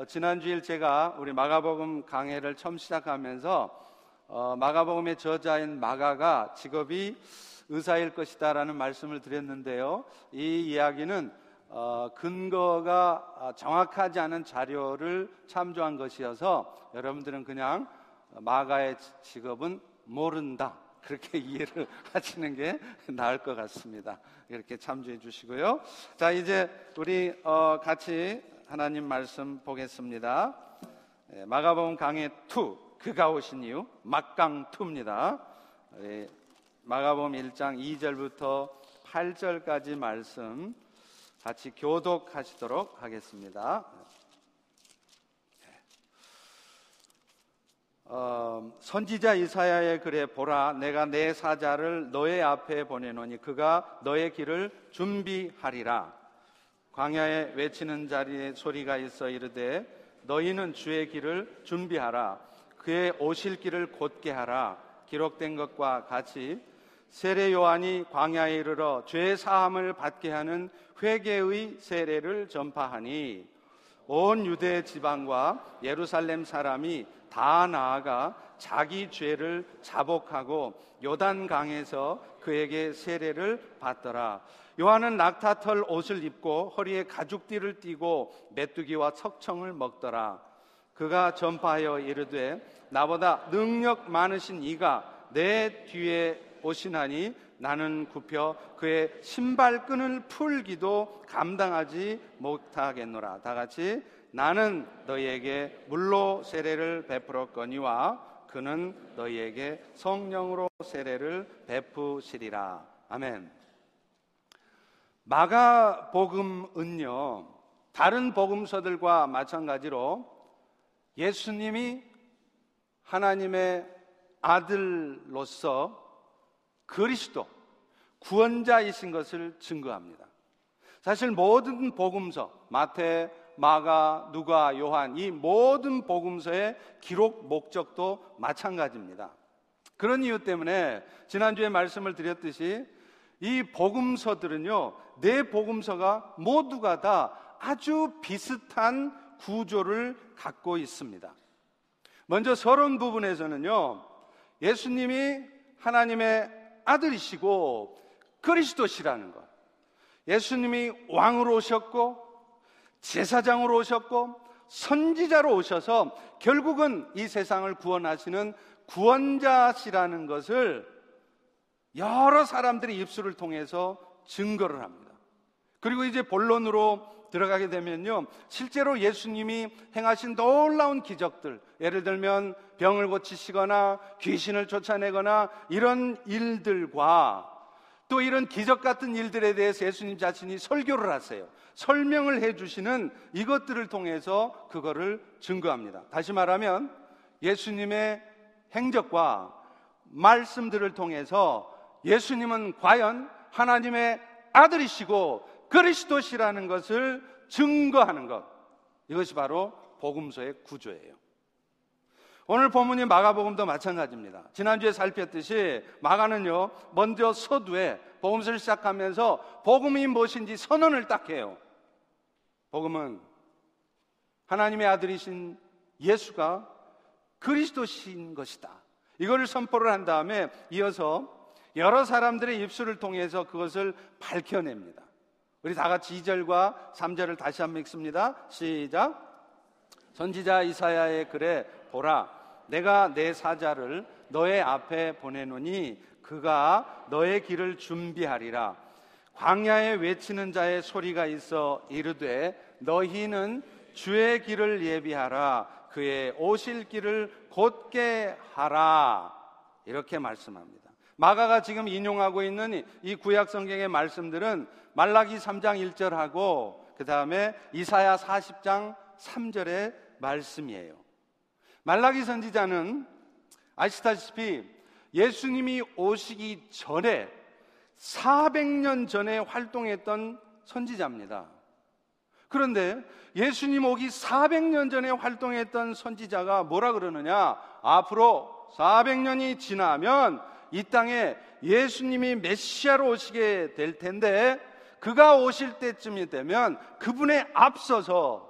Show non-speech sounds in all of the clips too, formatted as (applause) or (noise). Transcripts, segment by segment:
어, 지난주일 제가 우리 마가복음 강해를 처음 시작하면서 어, 마가복음의 저자인 마가가 직업이 의사일 것이다라는 말씀을 드렸는데요. 이 이야기는 어, 근거가 정확하지 않은 자료를 참조한 것이어서 여러분들은 그냥 마가의 직업은 모른다. 그렇게 (laughs) 이해를 하시는 게 나을 것 같습니다. 이렇게 참조해 주시고요. 자, 이제 우리 어, 같이 하나님 말씀 보겠습니다. 예, 마가복음 강해 2 그가 오신 이유 막강 2입니다. 마가복음 1장 2절부터 8절까지 말씀 같이 교독하시도록 하겠습니다. 어, 선지자 이사야의 글에 보라 내가 내 사자를 너의 앞에 보내노니 그가 너의 길을 준비하리라 광야에 외치는 자리에 소리가 있어 이르되 너희는 주의 길을 준비하라 그의 오실 길을 곧게 하라 기록된 것과 같이 세례 요한이 광야에 이르러 죄 사함을 받게 하는 회개의 세례를 전파하니 온 유대 지방과 예루살렘 사람이 다 나아가 자기 죄를 자복하고 요단 강에서 그에게 세례를 받더라. 요한은 낙타털 옷을 입고 허리에 가죽띠를 띠고 메뚜기와 석청을 먹더라. 그가 전파하여 이르되 나보다 능력 많으신 이가 내 뒤에 오시나니 나는 굽혀 그의 신발끈을 풀기도 감당하지 못하겠노라. 다 같이 나는 너희에게 물로 세례를 베풀었거니와 그는 너희에게 성령으로 세례를 베푸시리라. 아멘. 마가복음은요, 다른 복음서들과 마찬가지로 예수님이 하나님의 아들로서 그리스도 구원자이신 것을 증거합니다. 사실 모든 복음서 마태, 마가, 누가, 요한 이 모든 복음서의 기록 목적도 마찬가지입니다. 그런 이유 때문에 지난주에 말씀을 드렸듯이 이 복음서들은요, 네 복음서가 모두가 다 아주 비슷한 구조를 갖고 있습니다. 먼저 서론 부분에서는요, 예수님이 하나님의 아들이시고 그리스도시라는 것. 예수님이 왕으로 오셨고, 제사장으로 오셨고, 선지자로 오셔서 결국은 이 세상을 구원하시는 구원자시라는 것을 여러 사람들의 입술을 통해서 증거를 합니다. 그리고 이제 본론으로 들어가게 되면요. 실제로 예수님이 행하신 놀라운 기적들, 예를 들면 병을 고치시거나 귀신을 쫓아내거나 이런 일들과 또 이런 기적 같은 일들에 대해서 예수님 자신이 설교를 하세요. 설명을 해 주시는 이것들을 통해서 그거를 증거합니다. 다시 말하면 예수님의 행적과 말씀들을 통해서 예수님은 과연 하나님의 아들이시고 그리스도시라는 것을 증거하는 것. 이것이 바로 복음서의 구조예요. 오늘 본문이 마가복음도 마찬가지입니다. 지난주에 살폈듯이 마가는요, 먼저 서두에 복음서를 시작하면서 복음이 무엇인지 선언을 딱 해요. 복음은 하나님의 아들이신 예수가 그리스도신 것이다. 이거를 선포를 한 다음에 이어서 여러 사람들의 입술을 통해서 그것을 밝혀냅니다. 우리 다 같이 2절과 3절을 다시 한번 읽습니다. 시작. 선지자 이사야의 글에 보라 내가 내 사자를 너의 앞에 보내노니 그가 너의 길을 준비하리라 광야에 외치는 자의 소리가 있어 이르되 너희는 주의 길을 예비하라 그의 오실 길을 곧게 하라 이렇게 말씀합니다. 마가가 지금 인용하고 있는 이 구약 성경의 말씀들은 말라기 3장 1절하고 그 다음에 이사야 40장 3절의 말씀이에요. 말라기 선지자는 아시다시피 예수님이 오시기 전에 400년 전에 활동했던 선지자입니다. 그런데 예수님 오기 400년 전에 활동했던 선지자가 뭐라 그러느냐? 앞으로 400년이 지나면 이 땅에 예수님이 메시아로 오시게 될 텐데 그가 오실 때쯤이 되면 그분에 앞서서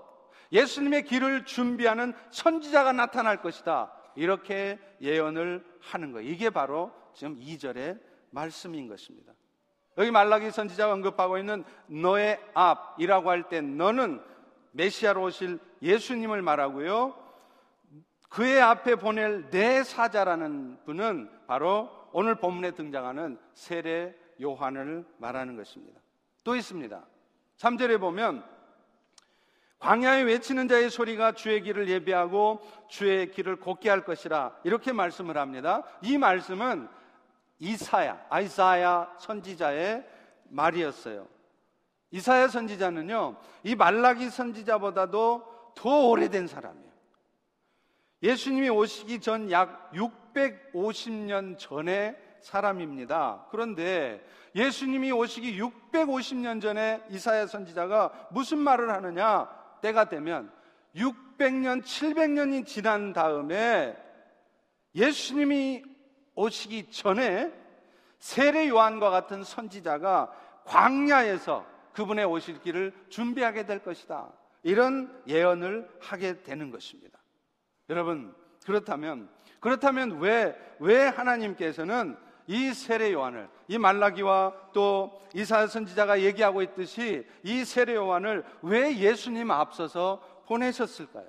예수님의 길을 준비하는 선지자가 나타날 것이다. 이렇게 예언을 하는 거예요. 이게 바로 지금 2절의 말씀인 것입니다. 여기 말라기 선지자가 언급하고 있는 너의 앞이라고 할 때 너는 메시아로 오실 예수님을 말하고요. 그의 앞에 보낼 내 사자라는 분은 바로 오늘 본문에 등장하는 세례 요한을 말하는 것입니다. 또 있습니다. 3절에 보면 광야에 외치는 자의 소리가 주의 길을 예비하고 주의 길을 곱게 할 것이라 이렇게 말씀을 합니다. 이 말씀은 이사야, 아이사야 선지자의 말이었어요. 이사야 선지자는요, 이 말라기 선지자보다도 더 오래된 사람이에요. 예수님이 오시기 전 약 650년 전의 사람입니다. 그런데 예수님이 오시기 650년 전에 이사야 선지자가 무슨 말을 하느냐? 때가 되면 600년, 700년이 지난 다음에 예수님이 오시기 전에 세례 요한과 같은 선지자가 광야에서 그분의 오실 길을 준비하게 될 것이다. 이런 예언을 하게 되는 것입니다. 여러분, 그렇다면, 그렇다면 왜, 왜 하나님께서는 이 세례 요한을 이 말라기와 또 이사야 선지자가 얘기하고 있듯이 이 세례 요한을 왜 예수님 앞서서 보내셨을까요?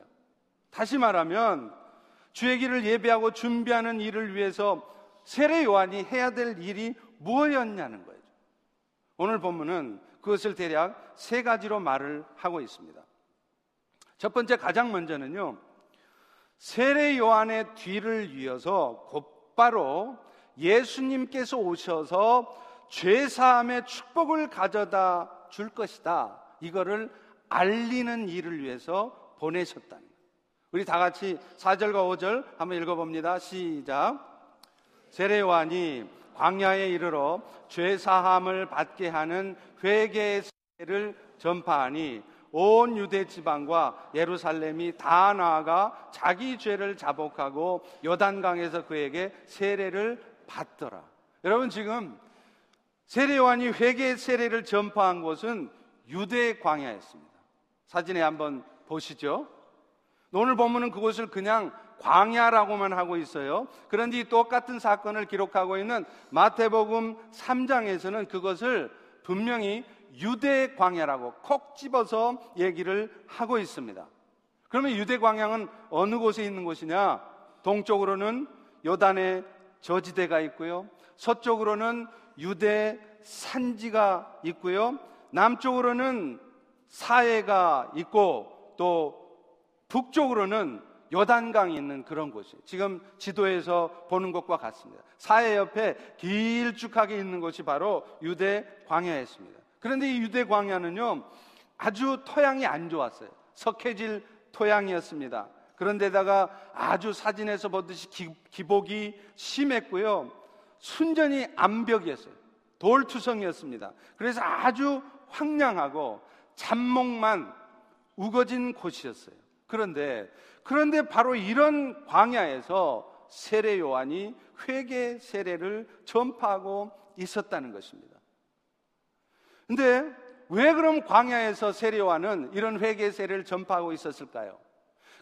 다시 말하면 주의 길을 예배하고 준비하는 일을 위해서 세례 요한이 해야 될 일이 무엇이었냐는 거예요. 오늘 본문은 그것을 대략 세 가지로 말을 하고 있습니다. 첫 번째 가장 먼저는요. 세례 요한의 뒤를 이어서 곧바로 예수님께서 오셔서 죄 사함의 축복을 가져다 줄 것이다. 이거를 알리는 일을 위해서 보내셨다는. 우리 다 같이 4절과 5절 한번 읽어 봅니다. 시작. 세례 요한이 광야에 이르러 죄 사함을 받게 하는 회개의 세를 전파하니 온 유대 지방과 예루살렘이 다 나아가 자기 죄를 자복하고 요단강에서 그에게 세례를 받더라. 여러분 지금 세례 요한이 회개 세례를 전파한 곳은 유대 광야였습니다. 사진에 한번 보시죠. 오늘 본문은 그곳을 그냥 광야라고만 하고 있어요. 그런데 이 똑같은 사건을 기록하고 있는 마태복음 3장에서는 그것을 분명히 유대 광야라고 콕 집어서 얘기를 하고 있습니다. 그러면 유대 광야는 어느 곳에 있는 곳이냐? 동쪽으로는 요단의 저지대가 있고요. 서쪽으로는 유대 산지가 있고요. 남쪽으로는 사해가 있고 또 북쪽으로는 요단강이 있는 그런 곳이에요. 지금 지도에서 보는 것과 같습니다. 사해 옆에 길쭉하게 있는 곳이 바로 유대 광야였습니다. 그런데 이 유대 광야는요, 아주 토양이 안 좋았어요. 석회질 토양이었습니다. 그런데다가 아주 사진에서 보듯이 기, 복이 심했고요. 순전히 암벽이었어요. 돌투성이었습니다. 그래서 아주 황량하고 잡목만 우거진 곳이었어요. 그런데 그런데 바로 이런 광야에서 세례 요한이 회개 세례를 전파하고 있었다는 것입니다. 근데 왜 그럼 광야에서 세례 요한은 이런 회개 세례를 전파하고 있었을까요?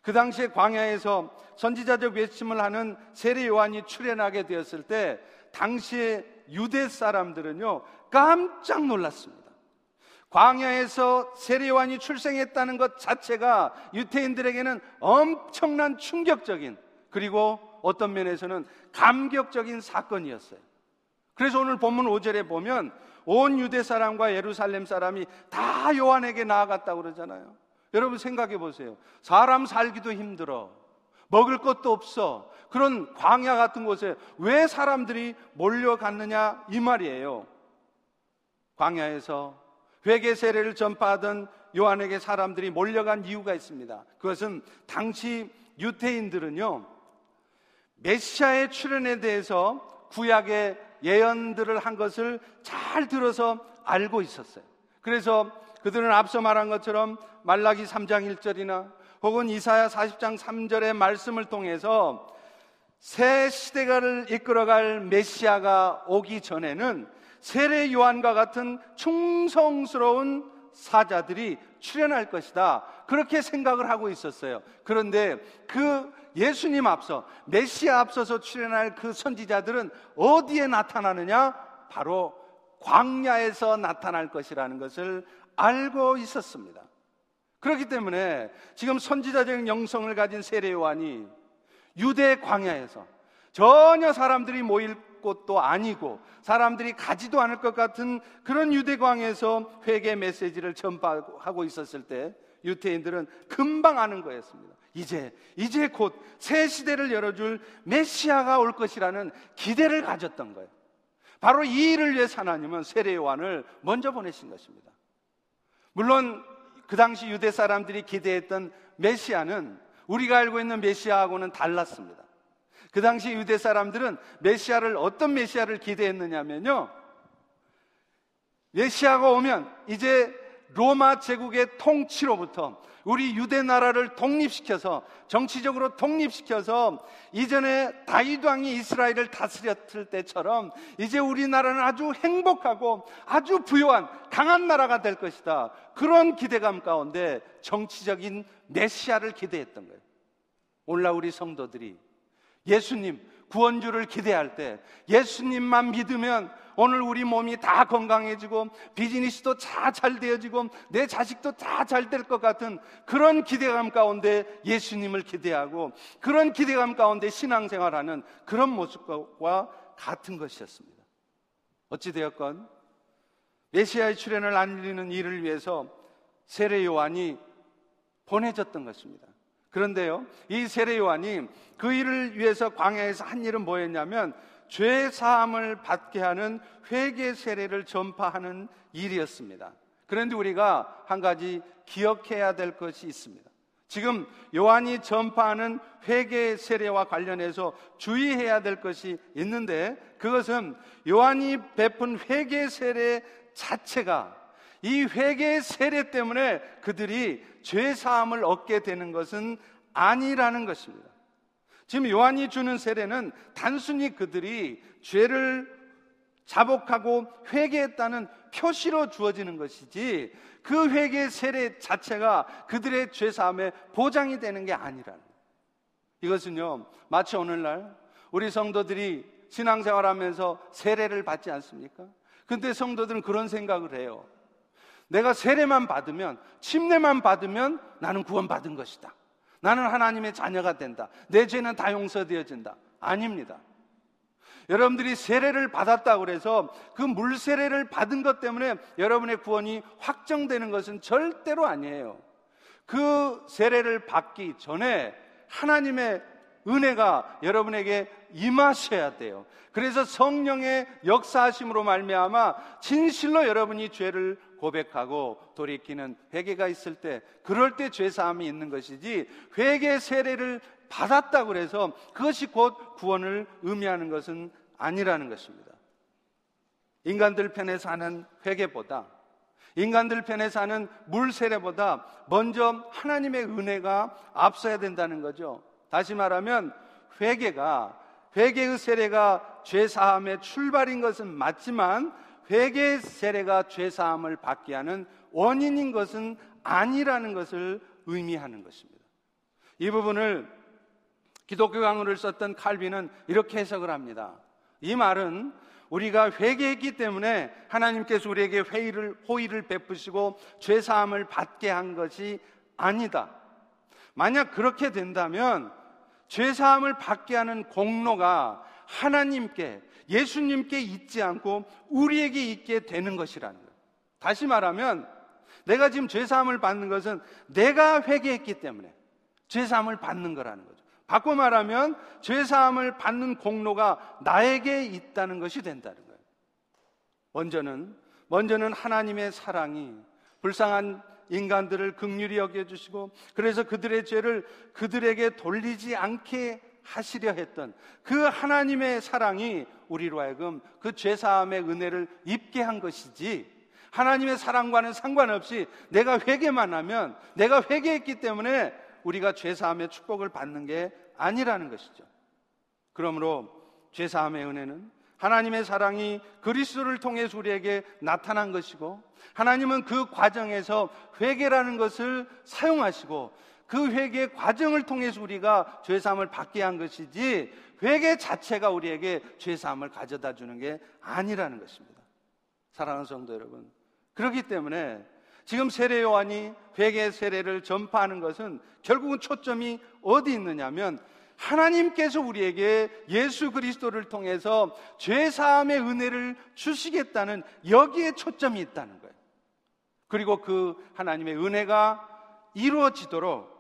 그 당시에 광야에서 선지자적 외침을 하는 세례 요한이 출현하게 되었을 때 당시에 유대 사람들은요 깜짝 놀랐습니다. 광야에서 세례 요한이 출생했다는 것 자체가 유태인들에게는 엄청난 충격적인 그리고 어떤 면에서는 감격적인 사건이었어요. 그래서 오늘 본문 5절에 보면 온 유대 사람과 예루살렘 사람이 다 요한에게 나아갔다고 그러잖아요. 여러분 생각해 보세요. 사람 살기도 힘들어. 먹을 것도 없어. 그런 광야 같은 곳에 왜 사람들이 몰려갔느냐 이 말이에요. 광야에서 회개 세례를 전파하던 요한에게 사람들이 몰려간 이유가 있습니다. 그것은 당시 유태인들은요. 메시아의 출현에 대해서 구약의 예언들을 한 것을 잘 들어서 알고 있었어요. 그래서 그들은 앞서 말한 것처럼 말라기 3장 1절이나 혹은 이사야 40장 3절의 말씀을 통해서 새 시대가를 이끌어갈 메시아가 오기 전에는 세례 요한과 같은 충성스러운 사자들이 출현할 것이다. 그렇게 생각을 하고 있었어요. 그런데 그 예수님 앞서, 메시아 앞서서 출현할 그 선지자들은 어디에 나타나느냐? 바로 광야에서 나타날 것이라는 것을 알고 있었습니다. 그렇기 때문에 지금 선지자적인 영성을 가진 세례 요한이 유대 광야에서 전혀 사람들이 모일 곳도 아니고 사람들이 가지도 않을 것 같은 그런 유대 광야에서 회개 메시지를 전파하고 있었을 때 유태인들은 금방 아는 거였습니다. 이제 이제 곧 새 시대를 열어줄 메시아가 올 것이라는 기대를 가졌던 거예요. 바로 이 일을 위해서 하나님은 세례 요한을 먼저 보내신 것입니다. 물론 그 당시 유대 사람들이 기대했던 메시아는 우리가 알고 있는 메시아하고는 달랐습니다. 그 당시 유대 사람들은 메시아를 어떤 메시아를 기대했느냐면요. 메시아가 오면 이제 로마 제국의 통치로부터 우리 유대 나라를 독립시켜서 정치적으로 독립시켜서 이전에 다윗 왕이 이스라엘을 다스렸을 때처럼 이제 우리나라는 아주 행복하고 아주 부유한 강한 나라가 될 것이다. 그런 기대감 가운데 정치적인 메시아를 기대했던 거예요. 올라 우리 성도들이 예수님 구원주를 기대할 때 예수님만 믿으면 오늘 우리 몸이 다 건강해지고 비즈니스도 다 잘 되어지고 내 자식도 다 잘 될 것 같은 그런 기대감 가운데 예수님을 기대하고 그런 기대감 가운데 신앙생활하는 그런 모습과 같은 것이었습니다. 어찌되었건 메시아의 출현을 알리는 일을 위해서 세례 요한이 보내졌던 것입니다. 그런데요, 이 세례 요한이 그 일을 위해서 광야에서 한 일은 뭐였냐면 죄 사함을 받게 하는 회개 세례를 전파하는 일이었습니다. 그런데 우리가 한 가지 기억해야 될 것이 있습니다. 지금 요한이 전파하는 회개 세례와 관련해서 주의해야 될 것이 있는데 그것은 요한이 베푼 회개 세례 자체가 이 회개 세례 때문에 그들이 죄 사함을 얻게 되는 것은 아니라는 것입니다. 지금 요한이 주는 세례는 단순히 그들이 죄를 자복하고 회개했다는 표시로 주어지는 것이지 그 회개 세례 자체가 그들의 죄 사함의 보장이 되는 게 아니라는. 이것은요, 마치 오늘날 우리 성도들이 신앙생활하면서 세례를 받지 않습니까? 근데 성도들은 그런 생각을 해요. 내가 세례만 받으면, 침례만 받으면 나는 구원받은 것이다. 나는 하나님의 자녀가 된다. 내 죄는 다 용서되어진다. 아닙니다. 여러분들이 세례를 받았다고 그래서 그 물세례를 받은 것 때문에 여러분의 구원이 확정되는 것은 절대로 아니에요. 그 세례를 받기 전에 하나님의 은혜가 여러분에게 임하셔야 돼요. 그래서 성령의 역사하심으로 말미암아 진실로 여러분이 죄를 고백하고 돌이키는 회개가 있을 때 그럴 때 죄 사함이 있는 것이지 회개 세례를 받았다고 해서 그것이 곧 구원을 의미하는 것은 아니라는 것입니다. 인간들 편에서 하는 회개보다 인간들 편에서 하는 물 세례보다 먼저 하나님의 은혜가 앞서야 된다는 거죠. 다시 말하면 회개가 회개의 세례가 죄 사함의 출발인 것은 맞지만 회개 세례가 죄 사함을 받게 하는 원인인 것은 아니라는 것을 의미하는 것입니다. 이 부분을 기독교 강의를 썼던 칼빈은 이렇게 해석을 합니다. 이 말은 우리가 회개했기 때문에 하나님께서 우리에게 회의를, 호의를 베푸시고 죄 사함을 받게 한 것이 아니다. 만약 그렇게 된다면 죄 사함을 받게 하는 공로가 하나님께 예수님께 있지 않고 우리에게 있게 되는 것이라는 거예요. 다시 말하면 내가 지금 죄 사함을 받는 것은 내가 회개했기 때문에 죄 사함을 받는 거라는 거죠. 바꿔 말하면 죄 사함을 받는 공로가 나에게 있다는 것이 된다는 거예요. 먼저는 먼저는 하나님의 사랑이 불쌍한 인간들을 극률히 여겨 주시고 그래서 그들의 죄를 그들에게 돌리지 않게 하시려 했던 그 하나님의 사랑이 우리로 하여금 그 죄사함의 은혜를 입게 한 것이지 하나님의 사랑과는 상관없이 내가 회개만 하면 내가 회개했기 때문에 우리가 죄사함의 축복을 받는 게 아니라는 것이죠. 그러므로 죄사함의 은혜는 하나님의 사랑이 그리스도를 통해서 우리에게 나타난 것이고 하나님은 그 과정에서 회개라는 것을 사용하시고 그 회개 과정을 통해서 우리가 죄 사함을 받게 한 것이지 회개 자체가 우리에게 죄 사함을 가져다 주는 게 아니라는 것입니다. 사랑하는 성도 여러분. 그렇기 때문에 지금 세례 요한이 회개 세례를 전파하는 것은 결국은 초점이 어디 있느냐면 하나님께서 우리에게 예수 그리스도를 통해서 죄 사함의 은혜를 주시겠다는 여기에 초점이 있다는 거예요. 그리고 그 하나님의 은혜가 이루어지도록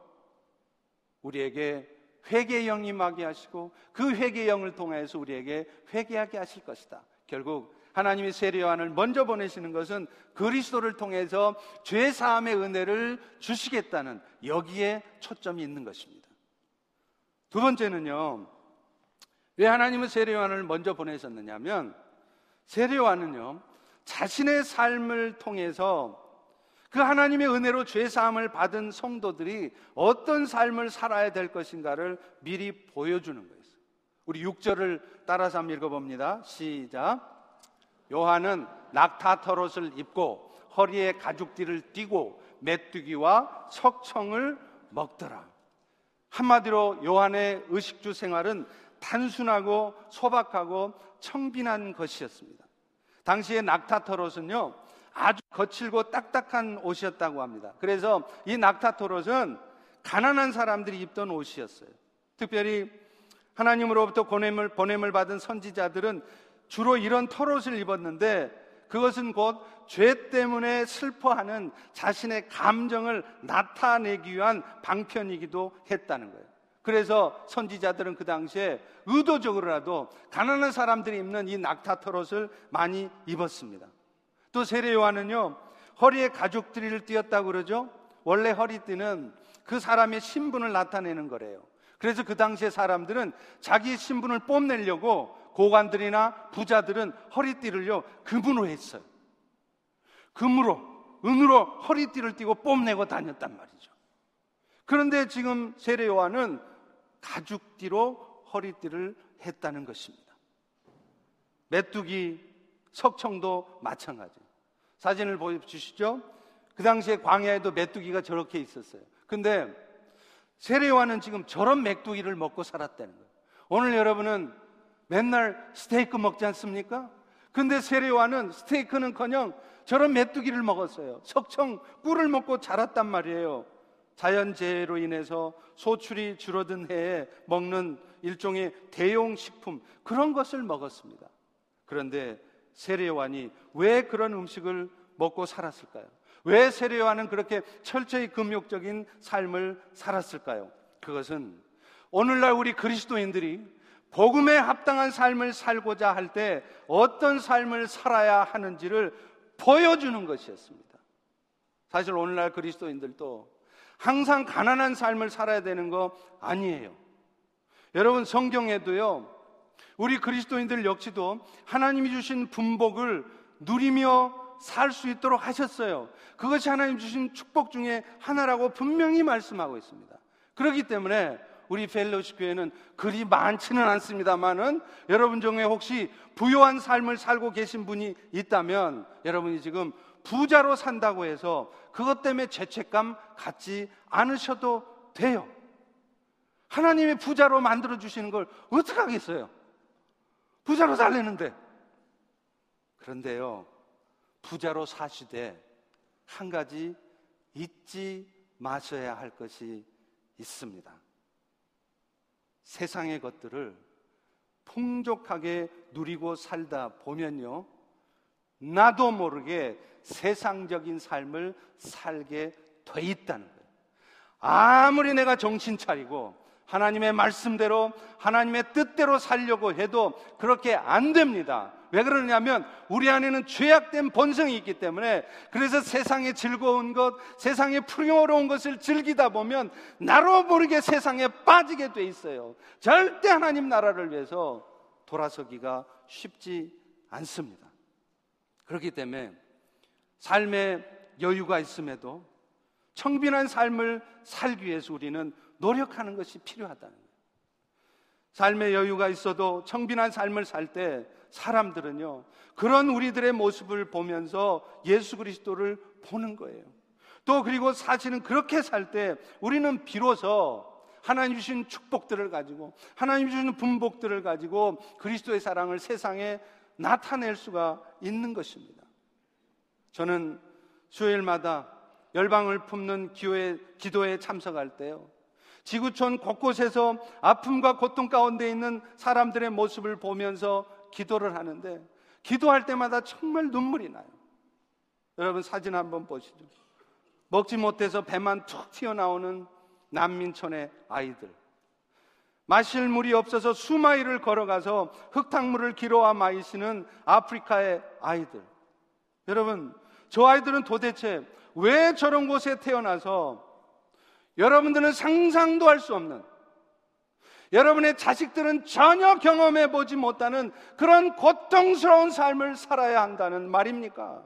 우리에게 회개 영이 임하게 하시고 그 회개 영을 통해서 우리에게 회개하게 하실 것이다. 결국 하나님이 세례 요한을 먼저 보내시는 것은 그리스도를 통해서 죄 사함의 은혜를 주시겠다는 여기에 초점이 있는 것입니다. 두 번째는요. 왜 하나님은 세례 요한을 먼저 보내셨느냐면 세례 요한은요. 자신의 삶을 통해서 그 하나님의 은혜로 죄 사함을 받은 성도들이 어떤 삶을 살아야 될 것인가를 미리 보여주는 거예요. 우리 6절을 따라서 한번 읽어봅니다. 시작. 요한은 낙타 털옷을 입고 허리에 가죽띠를 띠고 메뚜기와 석청을 먹더라. 한마디로 요한의 의식주 생활은 단순하고 소박하고 청빈한 것이었습니다. 당시에 낙타 털옷은요, 아주 거칠고 딱딱한 옷이었다고 합니다. 그래서 이 낙타털옷은 가난한 사람들이 입던 옷이었어요. 특별히 하나님으로부터 보냄을, 보냄을 받은 선지자들은 주로 이런 털옷을 입었는데 그것은 곧 죄 때문에 슬퍼하는 자신의 감정을 나타내기 위한 방편이기도 했다는 거예요. 그래서 선지자들은 그 당시에 의도적으로라도 가난한 사람들이 입는 이 낙타 털옷을 많이 입었습니다. 또 세례 요한은요, 허리에 가죽들이를 띄었다고 그러죠? 원래 허리띠는 그 사람의 신분을 나타내는 거래요. 그래서 그 당시에 사람들은 자기 신분을 뽐내려고 고관들이나 부자들은 허리띠를요, 금으로 했어요. 금으로, 은으로 허리띠를 띠고 뽐내고 다녔단 말이죠. 그런데 지금 세례 요한은 가죽띠로 허리띠를 했다는 것입니다. 메뚜기, 석청도 마찬가지. 사진을 보여주시죠? 그 당시에 광야에도 메뚜기가 저렇게 있었어요. 근데 세례 요한은 지금 저런 메뚜기를 먹고 살았다는 거예요. 오늘 여러분은 맨날 스테이크 먹지 않습니까? 근데 세례와는 스테이크는 커녕 저런 메뚜기를 먹었어요. 석청 꿀을 먹고 자랐단 말이에요. 자연재해로 인해서 소출이 줄어든 해에 먹는 일종의 대용 식품 그런 것을 먹었습니다. 그런데 세례요한이 왜 그런 음식을 먹고 살았을까요? 왜 세례요한은 그렇게 철저히 금욕적인 삶을 살았을까요? 그것은 오늘날 우리 그리스도인들이 복음에 합당한 삶을 살고자 할 때 어떤 삶을 살아야 하는지를 보여주는 것이었습니다. 사실 오늘날 그리스도인들도 항상 가난한 삶을 살아야 되는 거 아니에요. 여러분 성경에도요. 우리 그리스도인들 역시도 하나님이 주신 분복을 누리며 살 수 있도록 하셨어요. 그것이 하나님 주신 축복 중에 하나라고 분명히 말씀하고 있습니다. 그렇기 때문에 우리 펠로시 교회는 그리 많지는 않습니다만은 여러분 중에 혹시 부유한 삶을 살고 계신 분이 있다면 여러분이 지금 부자로 산다고 해서 그것 때문에 죄책감 갖지 않으셔도 돼요. 하나님의 부자로 만들어 주시는 걸 어떻게 하겠어요? 부자로 살려는데. 그런데요, 부자로 사시되 한 가지 잊지 마셔야 할 것이 있습니다. 세상의 것들을 풍족하게 누리고 살다 보면요. 나도 모르게 세상적인 삶을 살게 돼 있다는 거예요. 아무리 내가 정신 차리고 하나님의 말씀대로 하나님의 뜻대로 살려고 해도 그렇게 안 됩니다. 왜 그러냐면 우리 안에는 죄악된 본성이 있기 때문에 그래서 세상에 즐거운 것, 세상에 풍요로운 것을 즐기다 보면 나로 모르게 세상에 빠지게 돼 있어요. 절대 하나님 나라를 위해서 돌아서기가 쉽지 않습니다. 그렇기 때문에 삶에 여유가 있음에도 청빈한 삶을 살기 위해서 우리는 노력하는 것이 필요하다는 거예요. 삶의 여유가 있어도 청빈한 삶을 살 때 사람들은요, 그런 우리들의 모습을 보면서 예수 그리스도를 보는 거예요. 또 그리고 사실은 그렇게 살 때 우리는 비로소 하나님 주신 축복들을 가지고 하나님 주신 분복들을 가지고 그리스도의 사랑을 세상에 나타낼 수가 있는 것입니다. 저는 수요일마다 열방을 품는 기도에, 참석할 때요. 지구촌 곳곳에서 아픔과 고통 가운데 있는 사람들의 모습을 보면서 기도를 하는데 기도할 때마다 정말 눈물이 나요. 여러분 사진 한번 보시죠. 먹지 못해서 배만 툭 튀어나오는 난민촌의 아이들. 마실 물이 없어서 수마일을 걸어가서 흙탕물을 길어와 마시는 아프리카의 아이들. 여러분, 저 아이들은 도대체 왜 저런 곳에 태어나서 여러분들은 상상도 할 수 없는 여러분의 자식들은 전혀 경험해 보지 못하는 그런 고통스러운 삶을 살아야 한다는 말입니까?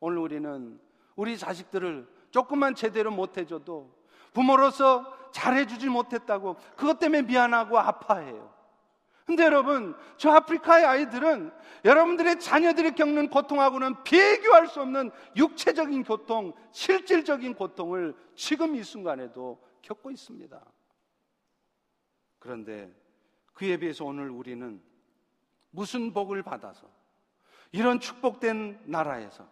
오늘 우리는 우리 자식들을 조금만 제대로 못해줘도 부모로서 잘해주지 못했다고 그것 때문에 미안하고 아파해요. 근데 여러분, 저 아프리카의 아이들은 여러분들의 자녀들이 겪는 고통하고는 비교할 수 없는 육체적인 고통, 실질적인 고통을 지금 이 순간에도 겪고 있습니다. 그런데 그에 비해서 오늘 우리는 무슨 복을 받아서 이런 축복된 나라에서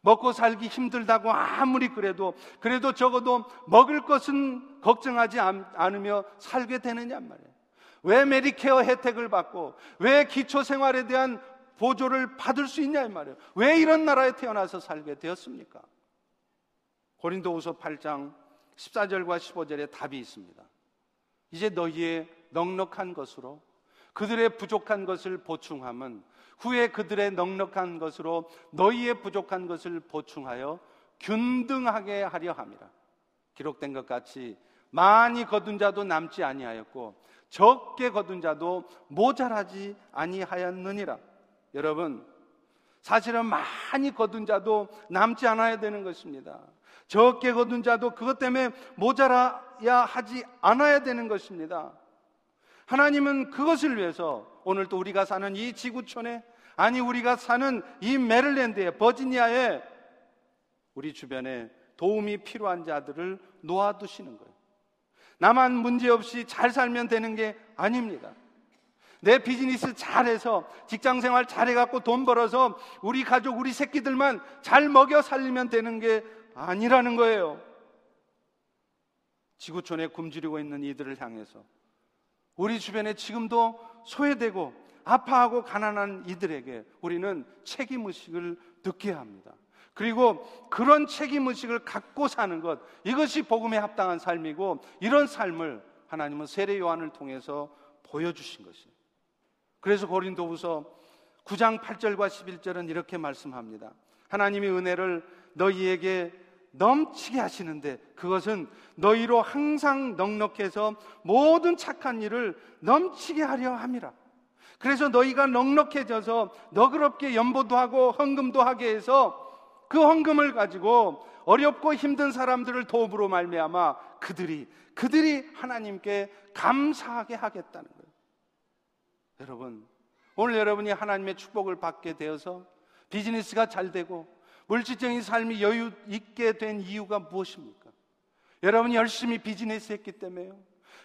먹고 살기 힘들다고 아무리 그래도 그래도 적어도 먹을 것은 걱정하지 않으며 살게 되느냐 말이에요. 왜 메디케어 혜택을 받고 왜 기초 생활에 대한 보조를 받을 수 있냐 이 말이에요. 왜 이런 나라에 태어나서 살게 되었습니까? 고린도후서 8장 14절과 15절에 답이 있습니다. 이제 너희의 넉넉한 것으로 그들의 부족한 것을 보충함은 후에 그들의 넉넉한 것으로 너희의 부족한 것을 보충하여 균등하게 하려 함이라. 기록된 것 같이 많이 거둔 자도 남지 아니하였고 적게 거둔 자도 모자라지 아니하였느니라. 여러분, 사실은 많이 거둔 자도 남지 않아야 되는 것입니다. 적게 거둔 자도 그것 때문에 모자라야 하지 않아야 되는 것입니다. 하나님은 그것을 위해서 오늘 또 우리가 사는 이 지구촌에 아니 우리가 사는 이 메릴랜드에 버지니아에 우리 주변에 도움이 필요한 자들을 놓아두시는 거예요. 나만 문제없이 잘 살면 되는 게 아닙니다. 내 비즈니스 잘해서 직장 생활 잘해갖고 돈 벌어서 우리 가족, 우리 새끼들만 잘 먹여 살리면 되는 게 아니라는 거예요. 지구촌에 굶주리고 있는 이들을 향해서 우리 주변에 지금도 소외되고 아파하고 가난한 이들에게 우리는 책임의식을 느껴야 합니다. 그리고 그런 책임 의식을 갖고 사는 것, 이것이 복음에 합당한 삶이고 이런 삶을 하나님은 세례 요한을 통해서 보여주신 것이에요. 그래서 고린도후서 9장 8절과 11절은 이렇게 말씀합니다. 하나님의 은혜를 너희에게 넘치게 하시는데 그것은 너희로 항상 넉넉해서 모든 착한 일을 넘치게 하려 함이라. 그래서 너희가 넉넉해져서 너그럽게 연보도 하고 헌금도 하게 해서 그 헌금을 가지고 어렵고 힘든 사람들을 도움으로 말미암아 그들이 그들이 하나님께 감사하게 하겠다는 거예요. 여러분, 오늘 여러분이 하나님의 축복을 받게 되어서 비즈니스가 잘 되고 물질적인 삶이 여유 있게 된 이유가 무엇입니까? 여러분이 열심히 비즈니스 했기 때문에요.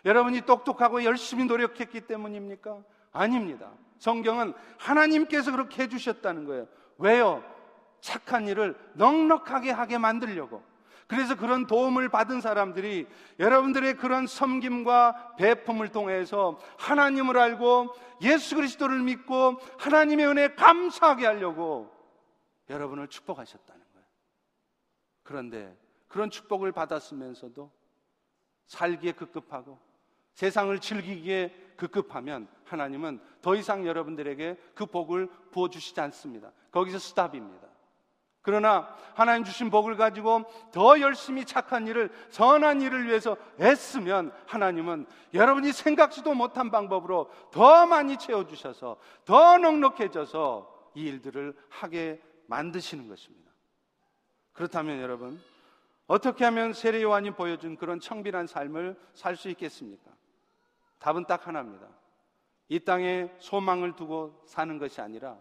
여러분이 똑똑하고 열심히 노력했기 때문입니까? 아닙니다. 성경은 하나님께서 그렇게 해주셨다는 거예요. 왜요? 착한 일을 넉넉하게 하게 만들려고. 그래서 그런 도움을 받은 사람들이 여러분들의 그런 섬김과 배품을 통해서 하나님을 알고 예수 그리스도를 믿고 하나님의 은혜에 감사하게 하려고 여러분을 축복하셨다는 거예요. 그런데 그런 축복을 받았으면서도 살기에 급급하고 세상을 즐기기에 급급하면 하나님은 더 이상 여러분들에게 그 복을 부어주시지 않습니다. 거기서 스탑입니다. 그러나 하나님 주신 복을 가지고 더 열심히 착한 일을, 선한 일을 위해서 애쓰면 하나님은 여러분이 생각지도 못한 방법으로 더 많이 채워 주셔서 더 넉넉해져서 이 일들을 하게 만드시는 것입니다. 그렇다면 여러분, 어떻게 하면 세례 요한이 보여준 그런 청빈한 삶을 살 수 있겠습니까? 답은 딱 하나입니다. 이 땅에 소망을 두고 사는 것이 아니라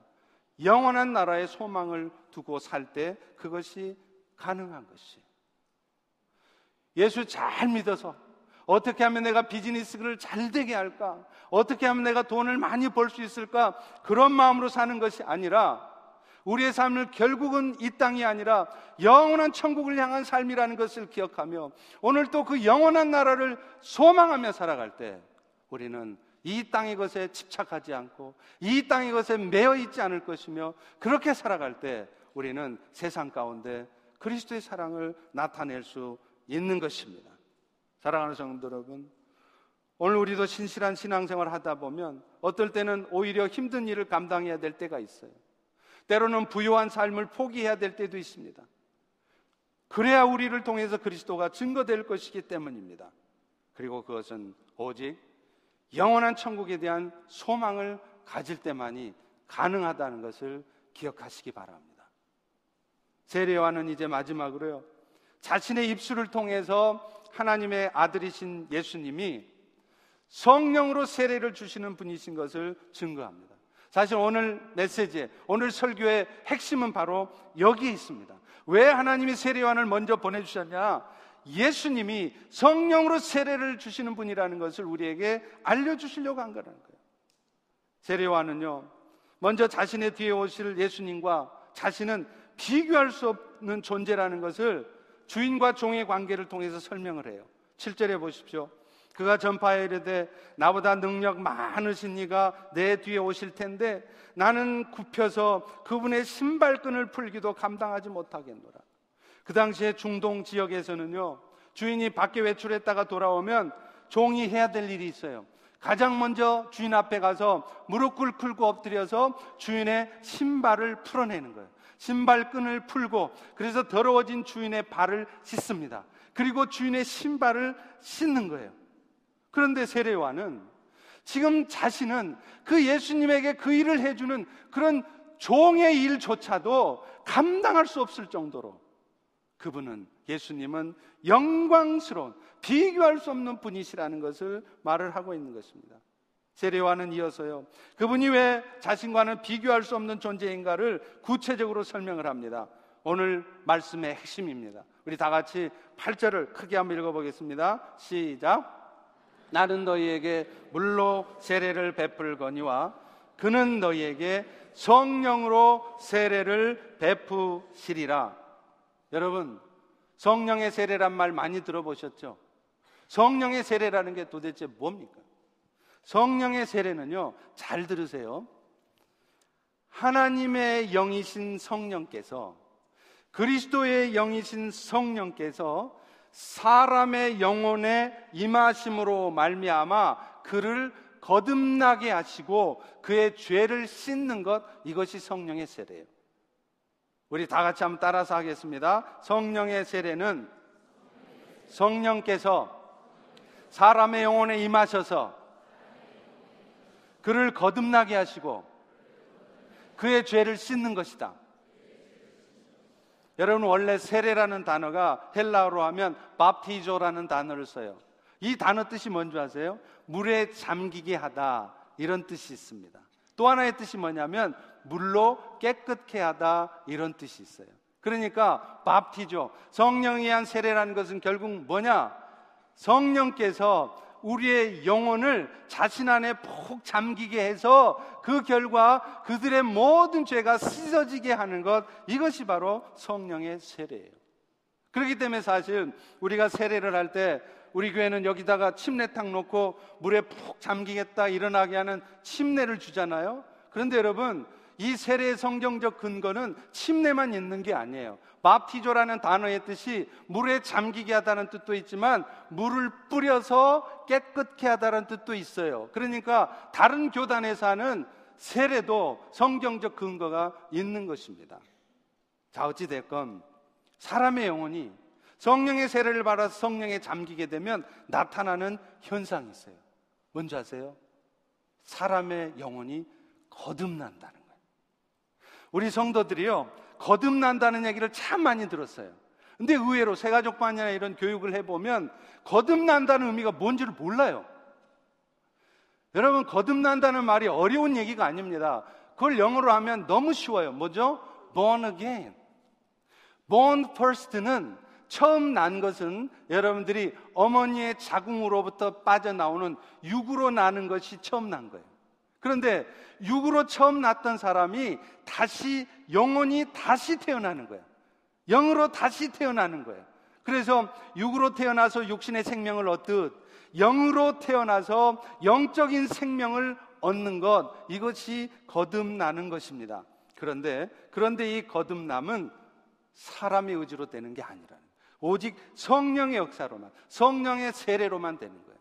영원한 나라의 소망을 두고 살 때 그것이 가능한 것이. 예수 잘 믿어서 어떻게 하면 내가 비즈니스를 잘 되게 할까? 어떻게 하면 내가 돈을 많이 벌 수 있을까? 그런 마음으로 사는 것이 아니라 우리의 삶을 결국은 이 땅이 아니라 영원한 천국을 향한 삶이라는 것을 기억하며 오늘 또 그 영원한 나라를 소망하며 살아갈 때 우리는 이 땅의 것에 집착하지 않고 이 땅의 것에 매여 있지 않을 것이며 그렇게 살아갈 때 우리는 세상 가운데 그리스도의 사랑을 나타낼 수 있는 것입니다. 사랑하는 성도 여러분, 오늘 우리도 신실한 신앙생활을 하다 보면 어떨 때는 오히려 힘든 일을 감당해야 될 때가 있어요. 때로는 부유한 삶을 포기해야 될 때도 있습니다. 그래야 우리를 통해서 그리스도가 증거될 것이기 때문입니다. 그리고 그것은 오직 영원한 천국에 대한 소망을 가질 때만이 가능하다는 것을 기억하시기 바랍니다. 세례와는 이제 마지막으로요. 자신의 입술을 통해서 하나님의 아들이신 예수님이 성령으로 세례를 주시는 분이신 것을 증거합니다. 사실 오늘 메시지, 오늘 설교의 핵심은 바로 여기에 있습니다. 왜 하나님이 세례요한을 먼저 보내주셨냐? 예수님이 성령으로 세례를 주시는 분이라는 것을 우리에게 알려주시려고 한 거라는 거예요. 세례요한은요, 먼저 자신의 뒤에 오실 예수님과 자신은 비교할 수 없는 존재라는 것을 주인과 종의 관계를 통해서 설명을 해요. 7절에 보십시오. 그가 전파에 이르되 나보다 능력 많으신 이가 내 뒤에 오실 텐데 나는 굽혀서 그분의 신발끈을 풀기도 감당하지 못하겠노라. 그 당시에 중동 지역에서는요, 주인이 밖에 외출했다가 돌아오면 종이 해야 될 일이 있어요. 가장 먼저 주인 앞에 가서 무릎 꿇고 엎드려서 주인의 신발을 풀어내는 거예요. 신발끈을 풀고 그래서 더러워진 주인의 발을 씻습니다. 그리고 주인의 신발을 씻는 거예요. 그런데 세례와는 지금 자신은 그 예수님에게 그 일을 해주는 그런 종의 일조차도 감당할 수 없을 정도로 그분은 예수님은 영광스러운 비교할 수 없는 분이시라는 것을 말을 하고 있는 것입니다. 세례와는 이어서요. 그분이 왜 자신과는 비교할 수 없는 존재인가를 구체적으로 설명을 합니다. 오늘 말씀의 핵심입니다. 우리 다 같이 8절을 크게 한번 읽어보겠습니다. 시작. 나는 너희에게 물로 세례를 베풀거니와 그는 너희에게 성령으로 세례를 베푸시리라. 여러분, 성령의 세례란 말 많이 들어보셨죠? 성령의 세례라는 게 도대체 뭡니까? 성령의 세례는요, 잘 들으세요. 하나님의 영이신 성령께서 그리스도의 영이신 성령께서 사람의 영혼에 임하심으로 말미암아 그를 거듭나게 하시고 그의 죄를 씻는 것 이것이 성령의 세례예요. 우리 다 같이 한번 따라서 하겠습니다. 성령의 세례는 성령께서 사람의 영혼에 임하셔서 그를 거듭나게 하시고 그의 죄를 씻는 것이다. 여러분 원래 세례라는 단어가 헬라어로 하면 밥티조라는 단어를 써요. 이 단어 뜻이 뭔지 아세요? 물에 잠기게 하다 이런 뜻이 있습니다. 또 하나의 뜻이 뭐냐면 물로 깨끗게 하다 이런 뜻이 있어요. 그러니까 밥티조 성령에 의한 세례라는 것은 결국 뭐냐? 성령께서 우리의 영혼을 자신 안에 푹 잠기게 해서 그 결과 그들의 모든 죄가 씻어지게 하는 것 이것이 바로 성령의 세례예요. 그렇기 때문에 사실 우리가 세례를 할 때 우리 교회는 여기다가 침례탕 놓고 물에 푹 잠기겠다 일어나게 하는 침례를 주잖아요. 그런데 여러분 이 세례의 성경적 근거는 침례만 있는 게 아니에요. 밥티조라는 단어의 뜻이 물에 잠기게 하다는 뜻도 있지만 물을 뿌려서 깨끗게 하다는 뜻도 있어요. 그러니까 다른 교단에서 하는 세례도 성경적 근거가 있는 것입니다. 자, 어찌됐건 사람의 영혼이 성령의 세례를 받아서 성령에 잠기게 되면 나타나는 현상이 있어요. 뭔지 아세요? 사람의 영혼이 거듭난다는 우리 성도들이요, 거듭난다는 얘기를 참 많이 들었어요. 근데 의외로 새가족반이나 이런 교육을 해보면 거듭난다는 의미가 뭔지를 몰라요. 여러분, 거듭난다는 말이 어려운 얘기가 아닙니다. 그걸 영어로 하면 너무 쉬워요. 뭐죠? born again. born first는 처음 난 것은 여러분들이 어머니의 자궁으로부터 빠져나오는 육으로 나는 것이 처음 난 거예요. 그런데 육으로 처음 났던 사람이 다시 영혼이 다시 태어나는 거예요. 영으로 다시 태어나는 거예요. 그래서 육으로 태어나서 육신의 생명을 얻듯 영으로 태어나서 영적인 생명을 얻는 것 이것이 거듭나는 것입니다. 그런데 그런데 이 거듭남은 사람의 의지로 되는 게 아니라는 오직 성령의 역사로만 성령의 세례로만 되는 거예요.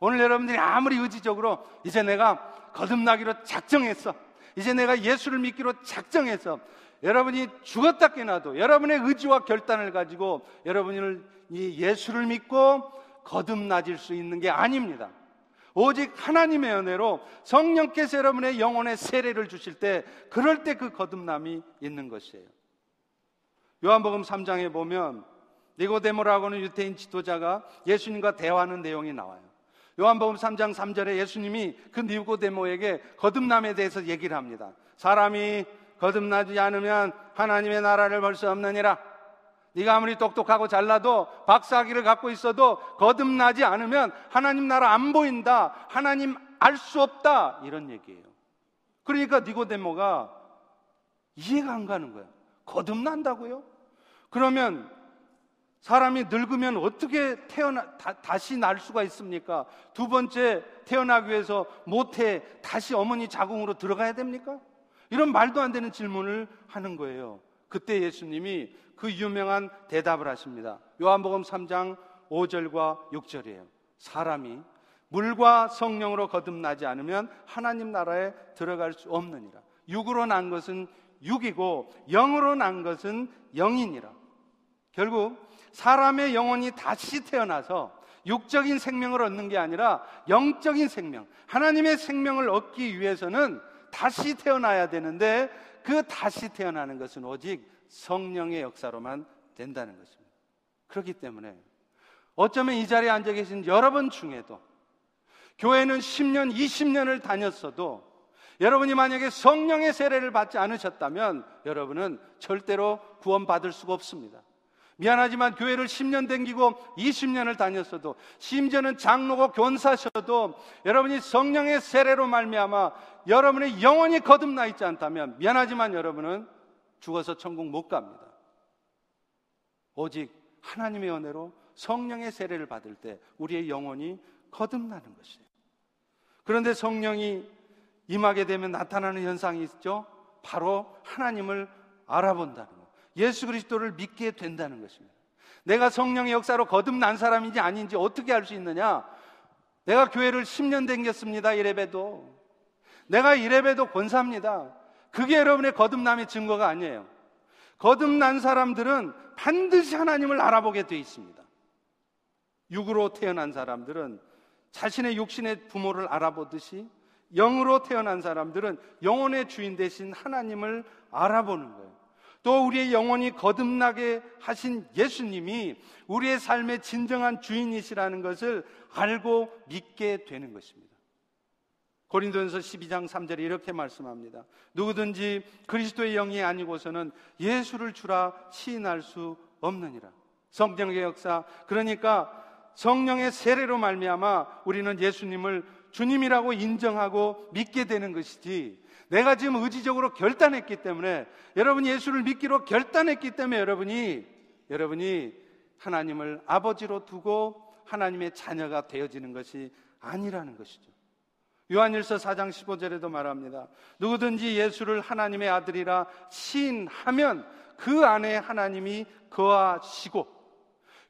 오늘 여러분들이 아무리 의지적으로 이제 내가 거듭나기로 작정했어. 이제 내가 예수를 믿기로 작정해서 여러분이 죽었다 깨나도 여러분의 의지와 결단을 가지고 여러분을 이 예수를 믿고 거듭나질 수 있는 게 아닙니다. 오직 하나님의 은혜로 성령께서 여러분의 영혼의 세례를 주실 때 그럴 때 그 거듭남이 있는 것이에요. 요한복음 3장에 보면 니고데모라고 하는 유태인 지도자가 예수님과 대화하는 내용이 나와요. 요한복음 3장 3절에 예수님이 그 니고데모에게 거듭남에 대해서 얘기를 합니다. 사람이 거듭나지 않으면 하나님의 나라를 볼 수 없느니라. 네가 아무리 똑똑하고 잘나도 박사학위를 갖고 있어도 거듭나지 않으면 하나님 나라 안 보인다. 하나님 알 수 없다. 이런 얘기예요. 그러니까 니고데모가 이해가 안 가는 거예요. 거듭난다고요? 그러면 사람이 늙으면 어떻게 태어나 다, 시날 수가 있습니까? 두 번째 태어나기 위해서 모태 다시 어머니 자궁으로 들어가야 됩니까? 이런 말도 안 되는 질문을 하는 거예요. 그때 예수님이 그 유명한 대답을 하십니다. 요한복음 3장 5절과 6절이에요. 사람이 물과 성령으로 거듭나지 않으면 하나님 나라에 들어갈 수 없느니라. 육으로 난 것은 육이고 영으로 난 것은 영이니라. 결국 사람의 영혼이 다시 태어나서 육적인 생명을 얻는 게 아니라 영적인 생명, 하나님의 생명을 얻기 위해서는 다시 태어나야 되는데 그 다시 태어나는 것은 오직 성령의 역사로만 된다는 것입니다. 그렇기 때문에 어쩌면 이 자리에 앉아 계신 여러분 중에도 교회는 10년, 20년을 다녔어도 여러분이 만약에 성령의 세례를 받지 않으셨다면 여러분은 절대로 구원받을 수가 없습니다. 미안하지만 교회를 10년 댕기고 20년을 다녔어도 심지어는 장로고 교사셔도 여러분이 성령의 세례로 말미암아 여러분의 영혼이 거듭나 있지 않다면 미안하지만 여러분은 죽어서 천국 못 갑니다. 오직 하나님의 은혜로 성령의 세례를 받을 때 우리의 영혼이 거듭나는 것이에요. 그런데 성령이 임하게 되면 나타나는 현상이 있죠. 바로 하나님을 알아본다는 것. 예수 그리스도를 믿게 된다는 것입니다. 내가 성령의 역사로 거듭난 사람인지 아닌지 어떻게 알 수 있느냐? 내가 교회를 10년 댕겼습니다. 이래봬도. 내가 이래봬도 권사입니다. 그게 여러분의 거듭남의 증거가 아니에요. 거듭난 사람들은 반드시 하나님을 알아보게 되어 있습니다. 육으로 태어난 사람들은 자신의 육신의 부모를 알아보듯이 영으로 태어난 사람들은 영혼의 주인 대신 하나님을 알아보는 거예요. 또 우리의 영혼이 거듭나게 하신 예수님이 우리의 삶의 진정한 주인이시라는 것을 알고 믿게 되는 것입니다. 고린도전서 12장 3절에 이렇게 말씀합니다. 누구든지 그리스도의 영이 아니고서는 예수를 주라 시인할 수 없느니라. 성령의 역사 그러니까 성령의 세례로 말미암아 우리는 예수님을 주님이라고 인정하고 믿게 되는 것이지 내가 지금 의지적으로 결단했기 때문에 여러분이 예수를 믿기로 결단했기 때문에 여러분이 여러분이 하나님을 아버지로 두고 하나님의 자녀가 되어지는 것이 아니라는 것이죠. 요한일서 4장 15절에도 말합니다. 누구든지 예수를 하나님의 아들이라 시인하면 그 안에 하나님이 거하시고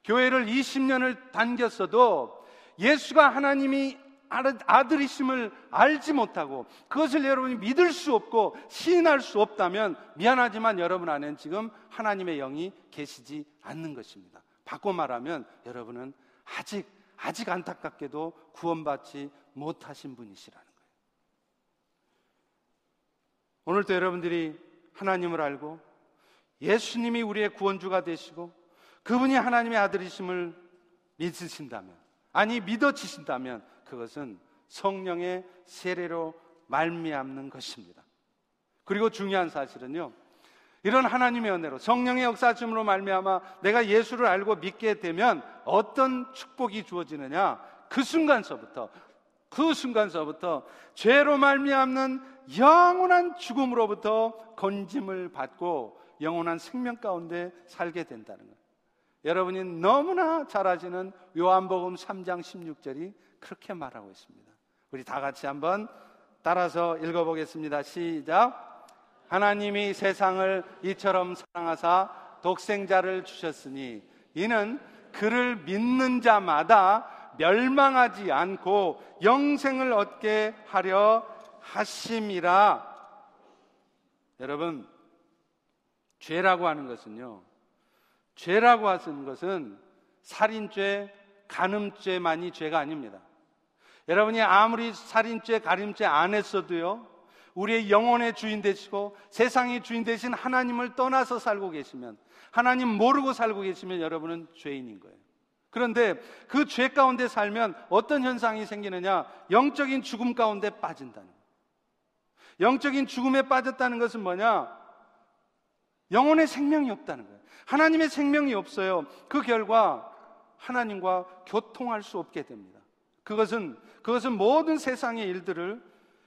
교회를 20년을 당겼어도 예수가 하나님이 아들이심을 알지 못하고 그것을 여러분이 믿을 수 없고 시인할 수 없다면 미안하지만 여러분 안에는 지금 하나님의 영이 계시지 않는 것입니다. 바꿔 말하면 여러분은 아직 아직 안타깝게도 구원받지 못하신 분이시라는 거예요. 오늘도 여러분들이 하나님을 알고 예수님이 우리의 구원주가 되시고 그분이 하나님의 아들이심을 믿으신다면 아니 믿어지신다면 그것은 성령의 세례로 말미암는 것입니다. 그리고 중요한 사실은요. 이런 하나님의 은혜로 성령의 역사심으로 말미암아 내가 예수를 알고 믿게 되면 어떤 축복이 주어지느냐? 그 순간서부터 그 순간서부터 죄로 말미암는 영원한 죽음으로부터 건짐을 받고 영원한 생명 가운데 살게 된다는 거예요. 여러분이 너무나 잘 아시는 요한복음 3장 16절이 그렇게 말하고 있습니다. 우리 다 같이 한번 따라서 읽어보겠습니다. 시작. 하나님이 세상을 이처럼 사랑하사 독생자를 주셨으니 이는 그를 믿는 자마다 멸망하지 않고 영생을 얻게 하려 하심이라. 여러분, 죄라고 하는 것은요, 죄라고 하는 것은 살인죄, 간음죄만이 죄가 아닙니다. 여러분이 아무리 살인죄, 가림죄 안 했어도요, 우리의 영혼의 주인 되시고 세상의 주인 되신 하나님을 떠나서 살고 계시면, 하나님 모르고 살고 계시면 여러분은 죄인인 거예요. 그런데 그 죄 가운데 살면 어떤 현상이 생기느냐? 영적인 죽음 가운데 빠진다는 거예요. 영적인 죽음에 빠졌다는 것은 뭐냐? 영혼의 생명이 없다는 거예요. 하나님의 생명이 없어요. 그 결과 하나님과 교통할 수 없게 됩니다. 그것은 그것은 모든 세상의 일들을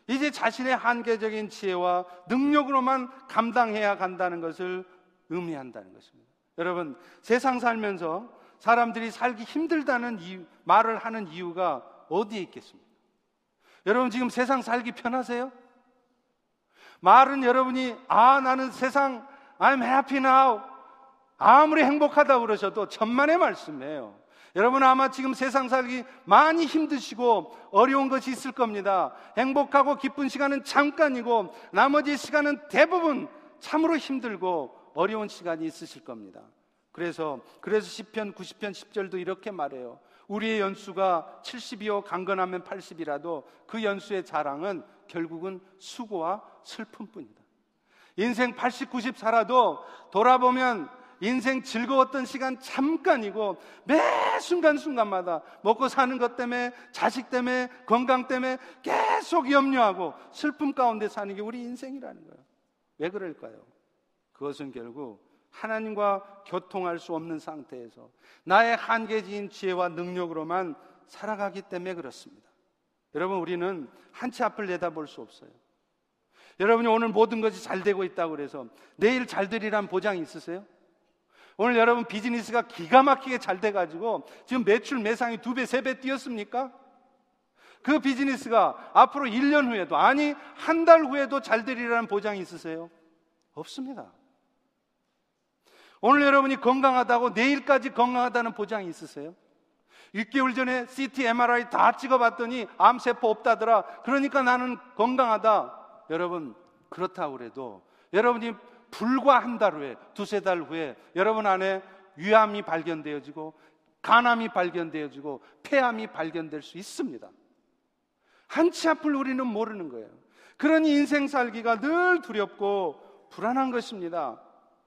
이제 자신의 한계적인 지혜와 능력으로만 감당해야 간다는 것을 의미한다는 것입니다. 여러분, 세상 살면서 사람들이 살기 힘들다는 이유, 말을 하는 이유가 어디에 있겠습니까? 여러분 지금 세상 살기 편하세요? 말은 여러분이 아 나는 세상 I'm happy now 아무리 행복하다 그러셔도 천만의 말씀이에요. 여러분 아마 지금 세상 살기 많이 힘드시고 어려운 것이 있을 겁니다. 행복하고 기쁜 시간은 잠깐이고 나머지 시간은 대부분 참으로 힘들고 어려운 시간이 있으실 겁니다. 그래서 그래서 시편 90편 10절도 이렇게 말해요. 우리의 연수가 70이요 강건하면 80이라도 그 연수의 자랑은 결국은 수고와 슬픔뿐이다. 인생 80, 90 살아도 돌아보면 인생 즐거웠던 시간 잠깐이고 매 순간순간마다 먹고 사는 것 때문에 자식 때문에 건강 때문에 계속 염려하고 슬픔 가운데 사는 게 우리 인생이라는 거예요. 왜 그럴까요? 그것은 결국 하나님과 교통할 수 없는 상태에서 나의 한계지인 지혜와 능력으로만 살아가기 때문에 그렇습니다. 여러분, 우리는 한 치 앞을 내다볼 수 없어요. 여러분이 오늘 모든 것이 잘 되고 있다고 그래서 내일 잘 되리란 보장이 있으세요? 오늘 여러분 비즈니스가 기가 막히게 잘 돼가지고 지금 매출 매상이 두 배, 세 배 뛰었습니까? 그 비즈니스가 앞으로 1년 후에도, 아니, 한 달 후에도 잘 되리라는 보장이 있으세요? 없습니다. 오늘 여러분이 건강하다고 내일까지 건강하다는 보장이 있으세요? 6개월 전에 CT, MRI 다 찍어봤더니 암세포 없다더라. 그러니까 나는 건강하다. 여러분, 그렇다고 그래도 여러분이 불과 한 달 후에, 두세 달 후에 여러분 안에 위암이 발견되어지고 간암이 발견되어지고 폐암이 발견될 수 있습니다. 한치 앞을 우리는 모르는 거예요. 그러니 인생 살기가 늘 두렵고 불안한 것입니다.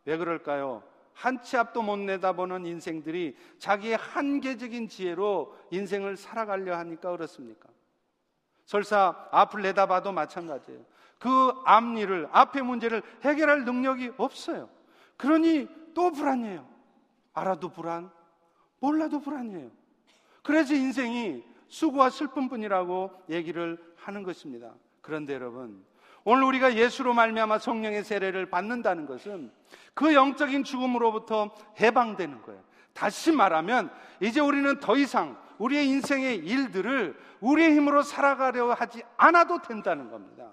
왜 그럴까요? 한치 앞도 못 내다보는 인생들이 자기의 한계적인 지혜로 인생을 살아가려 하니까 그렇습니까? 설사 앞을 내다봐도 마찬가지예요. 그 앞일을, 앞의 문제를 해결할 능력이 없어요. 그러니 또 불안해요. 알아도 불안, 몰라도 불안해요. 그래서 인생이 수고와 슬픔뿐이라고 얘기를 하는 것입니다. 그런데 여러분, 오늘 우리가 예수로 말미암아 성령의 세례를 받는다는 것은 그 영적인 죽음으로부터 해방되는 거예요. 다시 말하면 이제 우리는 더 이상 우리의 인생의 일들을 우리의 힘으로 살아가려 하지 않아도 된다는 겁니다.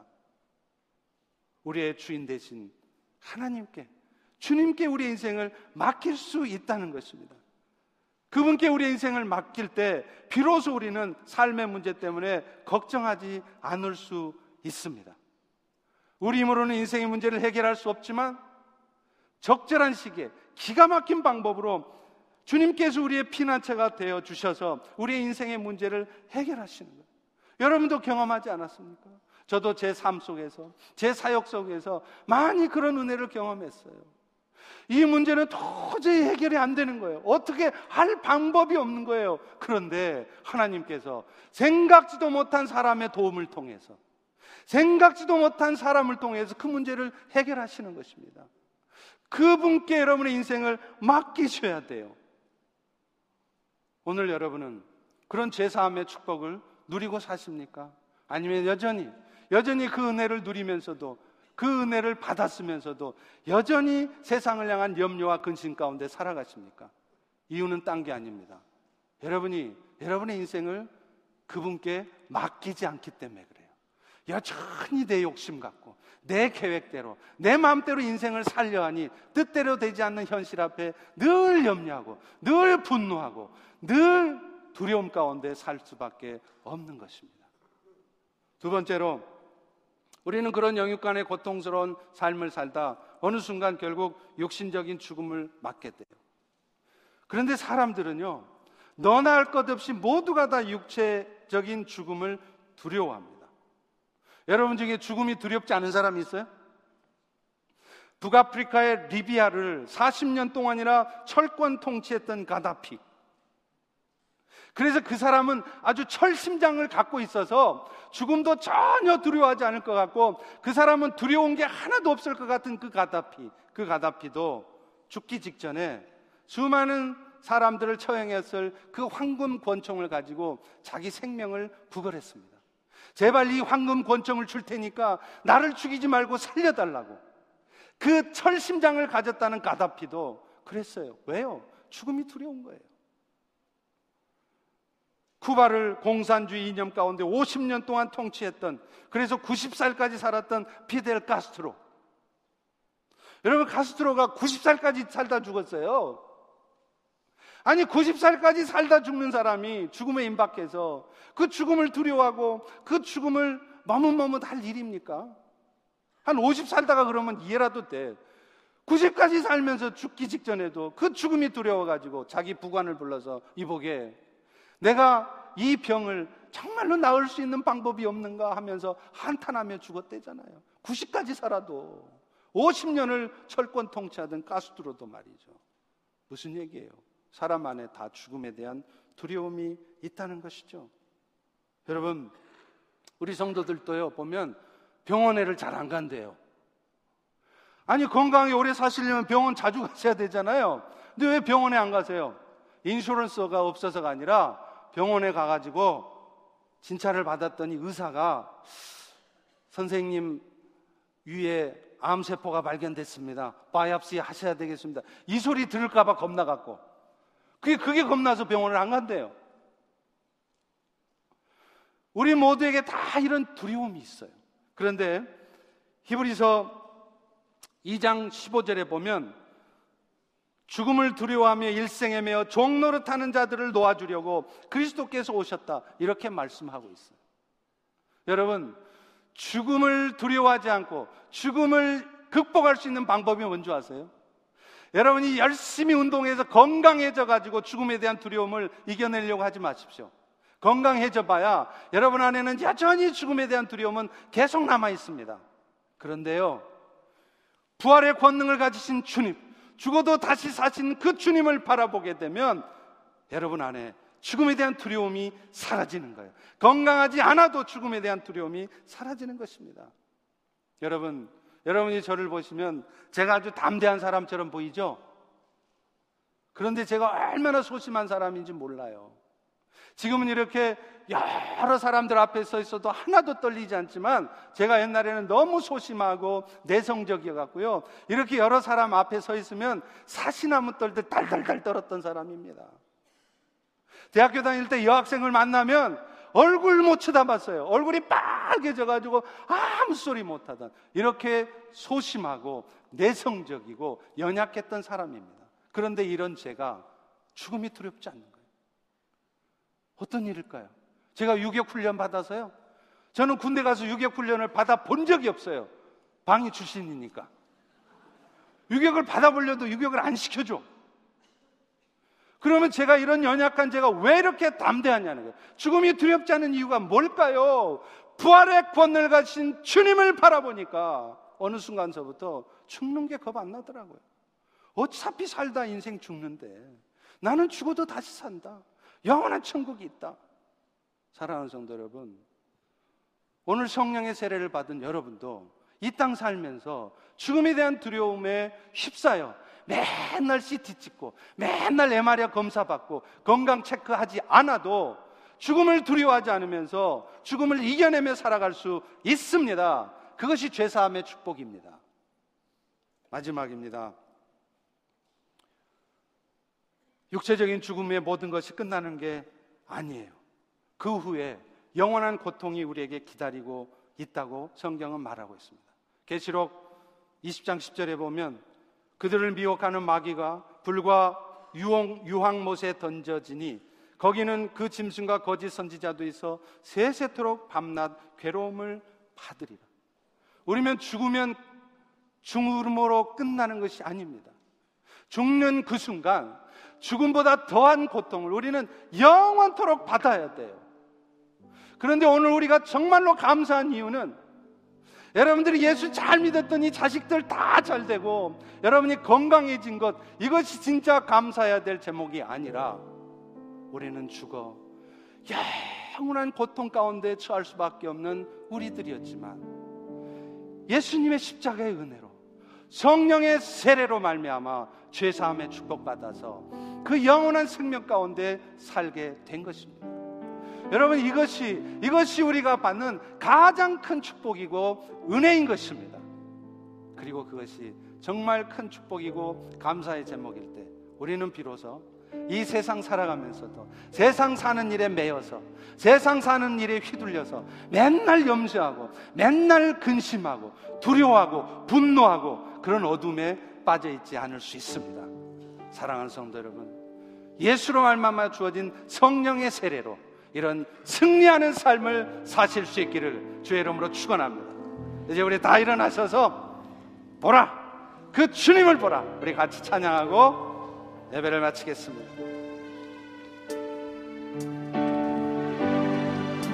우리의 주인 대신 하나님께 주님께 우리의 인생을 맡길 수 있다는 것입니다. 그분께 우리의 인생을 맡길 때 비로소 우리는 삶의 문제 때문에 걱정하지 않을 수 있습니다. 우리 힘으로는 인생의 문제를 해결할 수 없지만 적절한 시기에 기가 막힌 방법으로 주님께서 우리의 피난처가 되어 주셔서 우리의 인생의 문제를 해결하시는 거예요. 여러분도 경험하지 않았습니까? 저도 제 삶 속에서, 제 사역 속에서 많이 그런 은혜를 경험했어요. 이 문제는 도저히 해결이 안 되는 거예요. 어떻게 할 방법이 없는 거예요. 그런데 하나님께서 생각지도 못한 사람의 도움을 통해서 생각지도 못한 사람을 통해서 그 문제를 해결하시는 것입니다. 그분께 여러분의 인생을 맡기셔야 돼요. 오늘 여러분은 그런 제사함의 축복을 누리고 사십니까? 아니면 여전히, 여전히 그 은혜를 누리면서도 그 은혜를 받았으면서도 여전히 세상을 향한 염려와 근심 가운데 살아가십니까? 이유는 딴 게 아닙니다. 여러분이 여러분의 인생을 그분께 맡기지 않기 때문에 그래요. 여전히 내 욕심 갖고 내 계획대로 내 마음대로 인생을 살려 하니 뜻대로 되지 않는 현실 앞에 늘 염려하고 늘 분노하고 늘 두려움 가운데 살 수밖에 없는 것입니다. 두 번째로 우리는 그런 영육간의 고통스러운 삶을 살다 어느 순간 결국 육신적인 죽음을 맞게 돼요. 그런데 사람들은요, 너나 할 것 없이 모두가 다 육체적인 죽음을 두려워합니다. 여러분 중에 죽음이 두렵지 않은 사람이 있어요? 북아프리카의 리비아를 40년 동안이나 철권 통치했던 가다피. 그래서 그 사람은 아주 철심장을 갖고 있어서 죽음도 전혀 두려워하지 않을 것 같고 그 사람은 두려운 게 하나도 없을 것 같은 그 가다피, 그 가다피도 죽기 직전에 수많은 사람들을 처형했을 그 황금 권총을 가지고 자기 생명을 구걸했습니다. 제발 이 황금 권총을 줄 테니까 나를 죽이지 말고 살려달라고. 그 철심장을 가졌다는 가다피도 그랬어요. 왜요? 죽음이 두려운 거예요. 쿠바를 공산주의 이념 가운데 50년 동안 통치했던 그래서 90살까지 살았던 피델 카스트로. 여러분 카스트로가 90살까지 살다 죽었어요. 아니 90살까지 살다 죽는 사람이 죽음에 임박해서 그 죽음을 두려워하고 그 죽음을 머뭇머뭇 할 일입니까? 한 50 살다가 그러면 이해라도 돼. 90까지 살면서 죽기 직전에도 그 죽음이 두려워가지고 자기 부관을 불러서 이보게 내가 이 병을 정말로 나을 수 있는 방법이 없는가 하면서 한탄하며 죽었대잖아요. 90까지 살아도 50년을 철권 통치하던 가스트로도 말이죠. 무슨 얘기예요? 사람 안에 다 죽음에 대한 두려움이 있다는 것이죠. 여러분, 우리 성도들도요, 보면 병원에를 잘 안 간대요. 아니, 건강하게 오래 사시려면 병원 자주 가셔야 되잖아요. 근데 왜 병원에 안 가세요? 인슈런스가 없어서가 아니라 병원에 가가지고 진찰을 받았더니 의사가 선생님 위에 암세포가 발견됐습니다. 바이옵시 하셔야 되겠습니다. 이 소리 들을까봐 겁나갖고. 그게, 그게 겁나서 병원을 안 간대요. 우리 모두에게 다 이런 두려움이 있어요. 그런데 히브리서 2장 15절에 보면 죽음을 두려워하며 일생에 매어 종노릇하는 자들을 놓아주려고 그리스도께서 오셨다. 이렇게 말씀하고 있어요. 여러분, 죽음을 두려워하지 않고 죽음을 극복할 수 있는 방법이 뭔지 아세요? 여러분이 열심히 운동해서 건강해져 가지고 죽음에 대한 두려움을 이겨내려고 하지 마십시오. 건강해져 봐야 여러분 안에는 여전히 죽음에 대한 두려움은 계속 남아 있습니다. 그런데요, 부활의 권능을 가지신 주님, 죽어도 다시 사신 그 주님을 바라보게 되면 여러분 안에 죽음에 대한 두려움이 사라지는 거예요. 건강하지 않아도 죽음에 대한 두려움이 사라지는 것입니다. 여러분, 여러분이 저를 보시면 제가 아주 담대한 사람처럼 보이죠? 그런데 제가 얼마나 소심한 사람인지 몰라요. 지금은 이렇게 여러 사람들 앞에 서 있어도 하나도 떨리지 않지만 제가 옛날에는 너무 소심하고 내성적이어 갖고요. 이렇게 여러 사람 앞에 서 있으면 사시나무 떨듯 달달달 떨었던 사람입니다. 대학교 다닐 때 여학생을 만나면 얼굴 못 쳐다봤어요. 얼굴이 빨개져 가지고 아무 소리 못 하던 이렇게 소심하고 내성적이고 연약했던 사람입니다. 그런데 이런 제가 죽음이 두렵지 않는 거예요. 어떤 일일까요? 제가 유격 훈련 받아서요. 저는 군대 가서 유격 훈련을 받아 본 적이 없어요. 방위 출신이니까. 유격을 받아보려도 유격을 안 시켜줘. 그러면 제가 이런 연약한 제가 왜 이렇게 담대하냐는 거예요. 죽음이 두렵지 않은 이유가 뭘까요? 부활의 권을 가신 주님을 바라보니까 어느 순간서부터 죽는 게 겁 안 나더라고요. 어차피 살다 인생 죽는데 나는 죽어도 다시 산다. 영원한 천국이 있다. 사랑하는 성도 여러분, 오늘 성령의 세례를 받은 여러분도 이 땅 살면서 죽음에 대한 두려움에 휩싸여 맨날 CT 찍고 맨날 에마리아 검사 받고 건강 체크하지 않아도 죽음을 두려워하지 않으면서 죽음을 이겨내며 살아갈 수 있습니다. 그것이 죄사함의 축복입니다. 마지막입니다. 육체적인 죽음의 모든 것이 끝나는 게 아니에요. 그 후에 영원한 고통이 우리에게 기다리고 있다고 성경은 말하고 있습니다. 계시록 20장 10절에 보면 그들을 미혹하는 마귀가 불과 유황, 유황못에 던져지니 거기는 그 짐승과 거짓 선지자도 있어 세세토록 밤낮 괴로움을 받으리라. 우리면 죽으면 죽음으로 끝나는 것이 아닙니다. 죽는 그 순간 죽음보다 더한 고통을 우리는 영원토록 받아야 돼요. 그런데 오늘 우리가 정말로 감사한 이유는 여러분들이 예수 잘 믿었더니 자식들 다 잘 되고 여러분이 건강해진 것 이것이 진짜 감사해야 될 제목이 아니라 우리는 죽어 영원한 고통 가운데 처할 수밖에 없는 우리들이었지만 예수님의 십자가의 은혜로 성령의 세례로 말미암아 죄 사함의 축복 받아서 그 영원한 생명 가운데 살게 된 것입니다. 여러분 이것이 이것이 우리가 받는 가장 큰 축복이고 은혜인 것입니다. 그리고 그것이 정말 큰 축복이고 감사의 제목일 때 우리는 비로소 이 세상 살아가면서도 세상 사는 일에 매여서 세상 사는 일에 휘둘려서 맨날 염려하고 맨날 근심하고 두려워하고 분노하고 그런 어둠에 빠져 있지 않을 수 있습니다. 사랑하는 성도 여러분, 예수로 말미암아 주어진 성령의 세례로 이런 승리하는 삶을 사실 수 있기를 주의 이름으로 축원합니다. 이제 우리 다 일어나셔서 보라 그 주님을 보라 우리 같이 찬양하고 예배를 마치겠습니다.